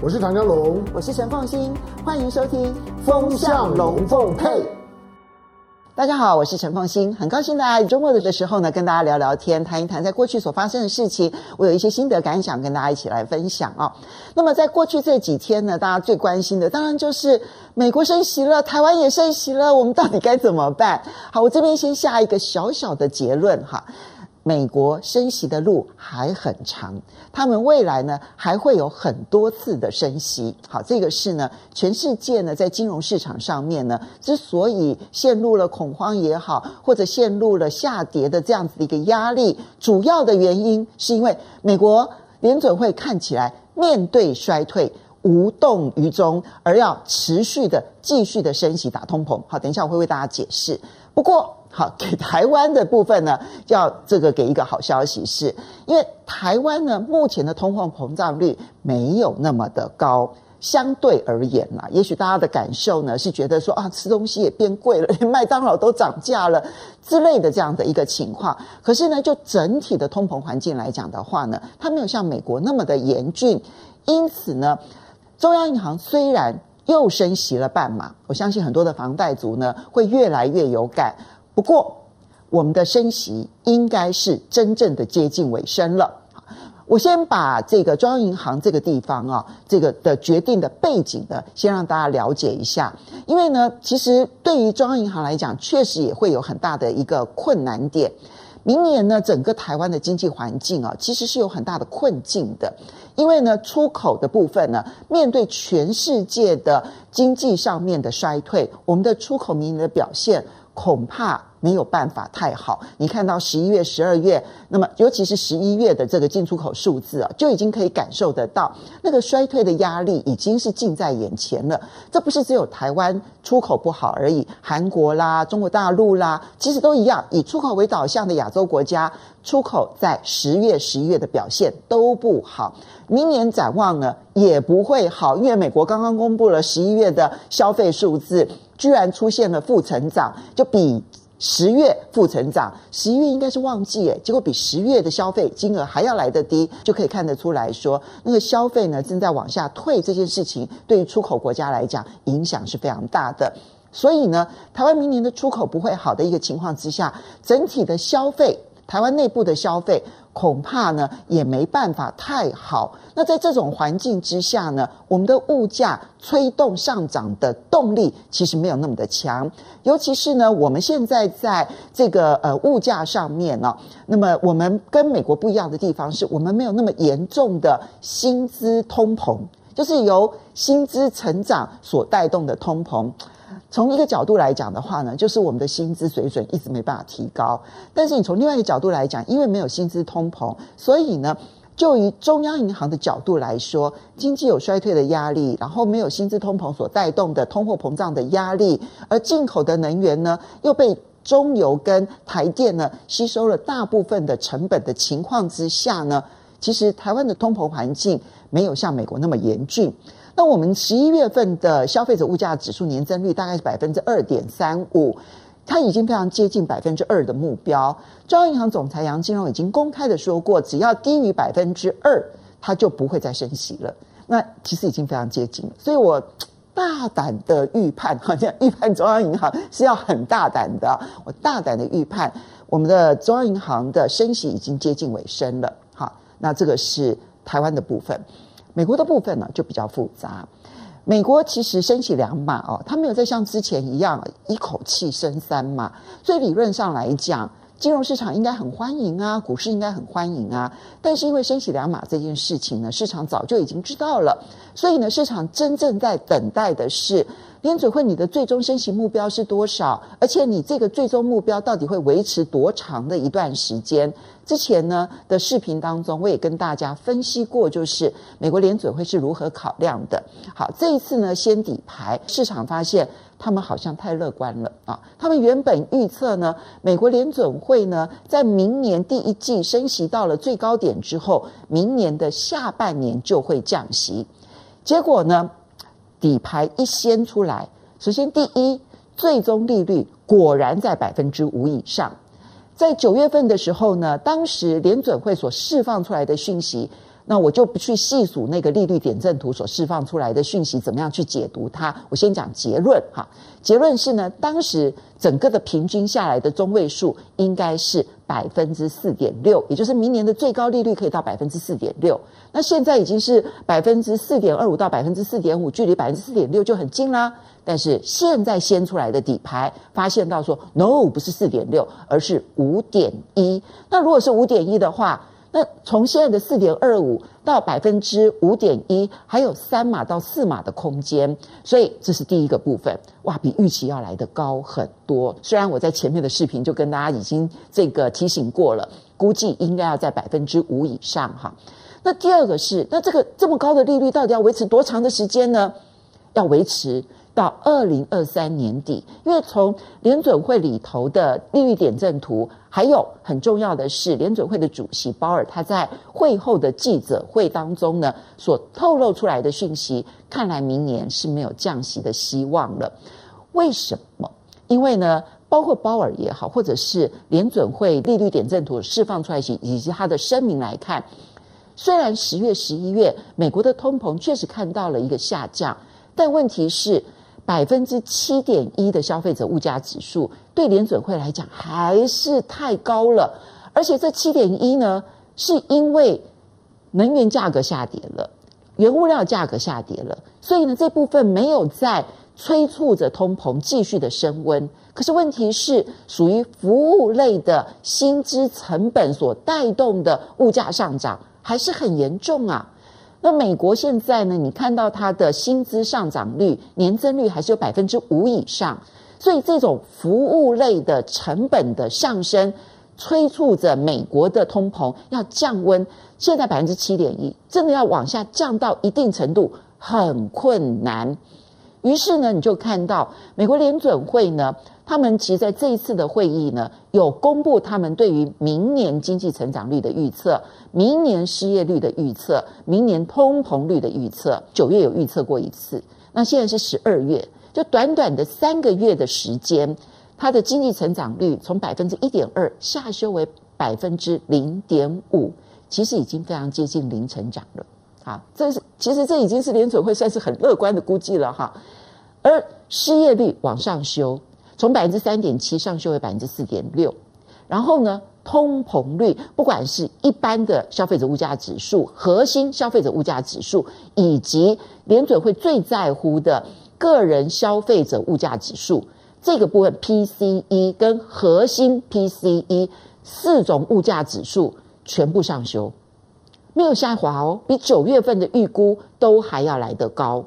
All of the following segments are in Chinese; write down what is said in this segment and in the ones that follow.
我是唐江龙，我是陈凤欣，欢迎收听《风向龙凤配》。大家好，我是陈凤欣，很高兴大家周末的时候呢，跟大家聊聊天，谈一谈在过去所发生的事情。我有一些心得感想，跟大家一起来分享啊、哦。那么在过去这几天呢，大家最关心的当然就是美国升息了，台湾也升息了，我们到底该怎么办？好，我这边先下一个小小的结论哈。美国升息的路还很长，他们未来呢还会有很多次的升息。好，这个是呢，全世界呢在金融市场上面呢，之所以陷入了恐慌也好，或者陷入了下跌的这样子的一个压力，主要的原因是因为美国联准会看起来面对衰退无动于衷，而要持续的继续的升息打通膨。好，等一下我会为大家解释。不过。好，给台湾的部分呢，要这个给一个好消息是，因为台湾呢目前的通货膨胀率没有那么的高，相对而言啦，也许大家的感受呢是觉得说啊，吃东西也变贵了，连麦当劳都涨价了之类的这样的一个情况。可是呢，就整体的通膨环境来讲的话呢，它没有像美国那么的严峻，因此呢，中央银行虽然又升息了半码，我相信很多的房贷族呢会越来越有感。不过，我们的升息应该是真正的接近尾声了。我先把这个中央银行这个地方啊，这个的决定的背景呢，先让大家了解一下。因为呢，其实对于中央银行来讲，确实也会有很大的一个困难点。明年呢，整个台湾的经济环境啊，其实是有很大的困境的。因为呢，出口的部分呢，面对全世界的经济上面的衰退，我们的出口民营的表现恐怕。没有办法太好，你看到十一月、十二月，那么尤其是十一月的这个进出口数字啊，就已经可以感受得到那个衰退的压力已经是近在眼前了。这不是只有台湾出口不好而已，韩国啦、中国大陆啦，其实都一样，以出口为导向的亚洲国家，出口在十月、十一月的表现都不好。明年展望呢，也不会好，因为美国刚刚公布了十一月的消费数字，居然出现了负成长，就比。十月负成长，十一月应该是旺季诶，结果比十月的消费金额还要来得低，就可以看得出来说，那个消费呢正在往下退，这件事情对于出口国家来讲影响是非常大的。所以呢，台湾明年的出口不会好的一个情况之下，整体的消费，台湾内部的消费。恐怕呢也没办法太好。那在这种环境之下呢，我们的物价推动上涨的动力其实没有那么的强。尤其是呢，我们现在在这个呃物价上面呢，那么我们跟美国不一样的地方是我们没有那么严重的薪资通膨，就是由薪资成长所带动的通膨。从一个角度来讲的话呢，就是我们的薪资水准一直没办法提高。但是你从另外一个角度来讲，因为没有薪资通膨，所以呢，就以中央银行的角度来说，经济有衰退的压力，然后没有薪资通膨所带动的通货膨胀的压力，而进口的能源呢又被中油跟台电呢吸收了大部分的成本的情况之下呢，其实台湾的通膨环境没有像美国那么严峻。那我们十一月份的消费者物价指数年增率大概是百分之二点三五，它已经非常接近百分之二的目标。中央银行总裁杨金龙已经公开的说过，只要低于百分之二，它就不会再升息了。那其实已经非常接近了，所以我大胆的预判，好像预判中央银行是要很大胆的。我大胆的预判，我们的中央银行的升息已经接近尾声了。好，那这个是台湾的部分。美国的部分呢就比较复杂，美国其实升起两码哦，它没有再像之前一样一口气升三码，所以理论上来讲，金融市场应该很欢迎啊，股市应该很欢迎啊，但是因为升起两码这件事情呢，市场早就已经知道了，所以呢，市场真正在等待的是。联准会，你的最终升息目标是多少？而且你这个最终目标到底会维持多长的一段时间？之前呢的视频当中，我也跟大家分析过，就是美国联准会是如何考量的。好，这一次呢先底牌，市场发现他们好像太乐观了啊！他们原本预测呢，美国联准会呢在明年第一季升息到了最高点之后，明年的下半年就会降息。结果呢？底牌一掀出来，首先第一，最终利率果然在百分之五以上。在九月份的时候呢，当时联准会所释放出来的讯息，那我就不去细数那个利率点阵图所释放出来的讯息，怎么样去解读它？我先讲结论哈。结论是呢，当时整个的平均下来的中位数应该是百分之四点六，也就是明年的最高利率可以到百分之四点六。那现在已经是百分之四点二五到百分之四点五，距离百分之四点六就很近啦。但是现在掀出来的底牌发现到说，no，不是四点六，而是五点一。那如果是五点一的话，那从现在的四点二五到百分之五点一，还有三码到四码的空间，所以这是第一个部分，哇，比预期要来得高很多。虽然我在前面的视频就跟大家已经这个提醒过了，估计应该要在百分之五以上哈。那第二个是，那这个这么高的利率到底要维持多长的时间呢？要维持。到二零二三年底，因为从联准会里头的利率点阵图，还有很重要的是联准会的主席鲍尔他在会后的记者会当中呢，所透露出来的讯息，看来明年是没有降息的希望了。为什么？因为呢，包括鲍尔也好，或者是联准会利率点阵图释放出来以及他的声明来看，虽然十月、十一月美国的通膨确实看到了一个下降，但问题是。百分之七点一的消费者物价指数对联准会来讲还是太高了，而且这七点一呢，是因为能源价格下跌了，原物料价格下跌了，所以呢，这部分没有在催促着通膨继续的升温。可是问题是，属于服务类的薪资成本所带动的物价上涨还是很严重啊。那美国现在呢？你看到它的薪资上涨率年增率还是有百分之五以上，所以这种服务类的成本的上升，催促着美国的通膨要降温。现在百分之七点一，真的要往下降到一定程度很困难。于是呢，你就看到美国联准会呢。他们其实在这一次的会议呢，有公布他们对于明年经济成长率的预测、明年失业率的预测、明年通膨率的预测。九月有预测过一次，那现在是十二月，就短短的三个月的时间，它的经济成长率从百分之一点二下修为百分之零点五，其实已经非常接近零成长了。啊，这是其实这已经是联准会算是很乐观的估计了哈。而失业率往上修。从百分之三点七上修为百分之四点六，然后呢，通膨率不管是一般的消费者物价指数、核心消费者物价指数，以及联准会最在乎的个人消费者物价指数，这个部分 PCE 跟核心 PCE 四种物价指数全部上修，没有下滑哦，比九月份的预估都还要来得高。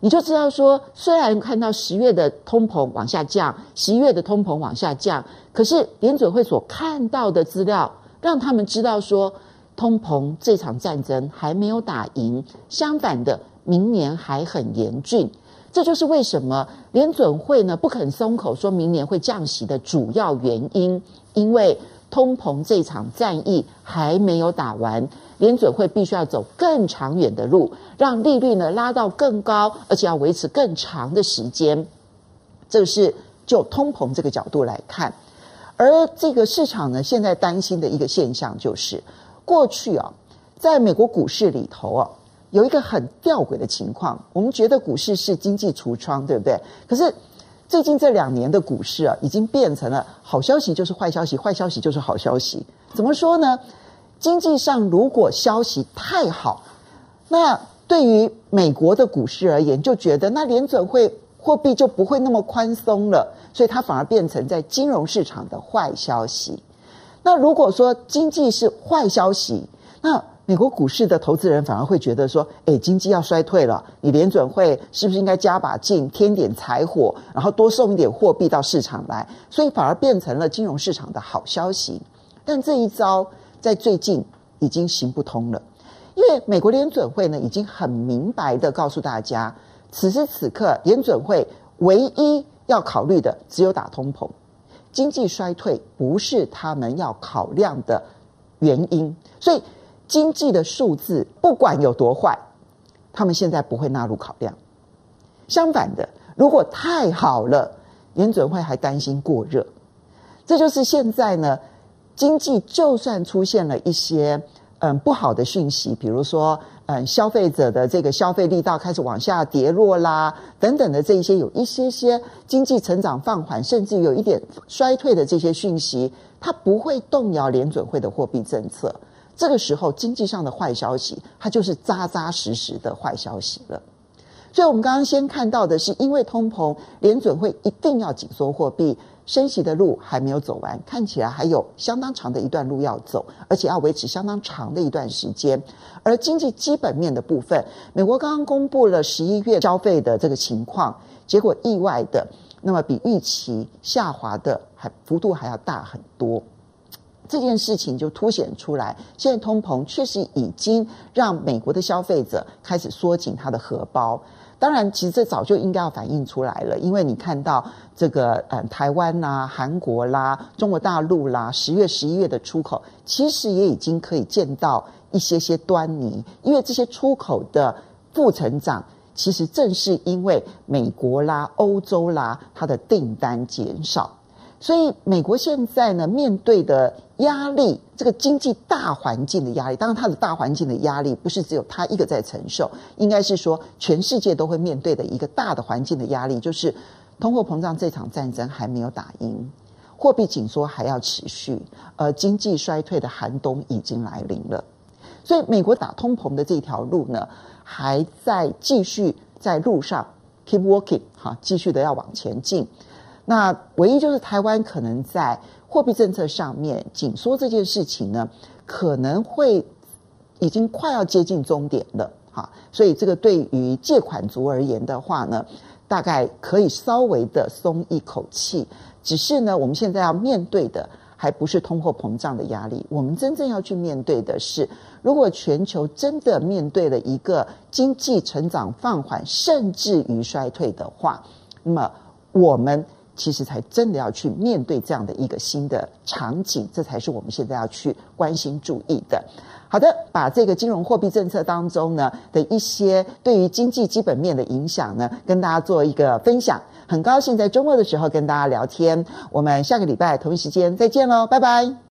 你就知道说，虽然看到十月的通膨往下降，十一月的通膨往下降，可是联准会所看到的资料，让他们知道说，通膨这场战争还没有打赢，相反的，明年还很严峻。这就是为什么联准会呢不肯松口，说明年会降息的主要原因，因为通膨这场战役还没有打完。联准会必须要走更长远的路，让利率呢拉到更高，而且要维持更长的时间。这是就通膨这个角度来看，而这个市场呢现在担心的一个现象就是，过去啊，在美国股市里头啊，有一个很吊诡的情况。我们觉得股市是经济橱窗，对不对？可是最近这两年的股市啊，已经变成了好消息就是坏消息，坏消息就是好消息。怎么说呢？经济上如果消息太好，那对于美国的股市而言，就觉得那联准会货币就不会那么宽松了，所以它反而变成在金融市场的坏消息。那如果说经济是坏消息，那美国股市的投资人反而会觉得说，诶，经济要衰退了，你联准会是不是应该加把劲，添点柴火，然后多送一点货币到市场来？所以反而变成了金融市场的好消息。但这一招。在最近已经行不通了，因为美国联准会呢已经很明白的告诉大家，此时此刻联准会唯一要考虑的只有打通膨，经济衰退不是他们要考量的原因，所以经济的数字不管有多坏，他们现在不会纳入考量。相反的，如果太好了，联准会还担心过热，这就是现在呢。经济就算出现了一些嗯不好的讯息，比如说嗯消费者的这个消费力道开始往下跌落啦，等等的这一些有一些些经济成长放缓，甚至有一点衰退的这些讯息，它不会动摇联准会的货币政策。这个时候经济上的坏消息，它就是扎扎实实的坏消息了。所以，我们刚刚先看到的是，因为通膨，联准会一定要紧缩货币，升息的路还没有走完，看起来还有相当长的一段路要走，而且要维持相当长的一段时间。而经济基本面的部分，美国刚刚公布了十一月消费的这个情况，结果意外的，那么比预期下滑的还幅度还要大很多。这件事情就凸显出来，现在通膨确实已经让美国的消费者开始缩紧他的荷包。当然，其实这早就应该要反映出来了，因为你看到这个呃，台湾啦、韩国啦、中国大陆啦，十月、十一月的出口，其实也已经可以见到一些些端倪。因为这些出口的负成长，其实正是因为美国啦、欧洲啦，它的订单减少。所以，美国现在呢，面对的压力，这个经济大环境的压力，当然它的大环境的压力不是只有它一个在承受，应该是说全世界都会面对的一个大的环境的压力，就是通货膨胀这场战争还没有打赢，货币紧缩还要持续，而经济衰退的寒冬已经来临了。所以，美国打通膨的这条路呢，还在继续在路上 keep walking，哈，继续的要往前进。那唯一就是台湾可能在货币政策上面紧缩这件事情呢，可能会已经快要接近终点了，哈，所以这个对于借款族而言的话呢，大概可以稍微的松一口气。只是呢，我们现在要面对的还不是通货膨胀的压力，我们真正要去面对的是，如果全球真的面对了一个经济成长放缓，甚至于衰退的话，那么我们。其实才真的要去面对这样的一个新的场景，这才是我们现在要去关心注意的。好的，把这个金融货币政策当中呢的一些对于经济基本面的影响呢，跟大家做一个分享。很高兴在周末的时候跟大家聊天，我们下个礼拜同一时间再见喽，拜拜。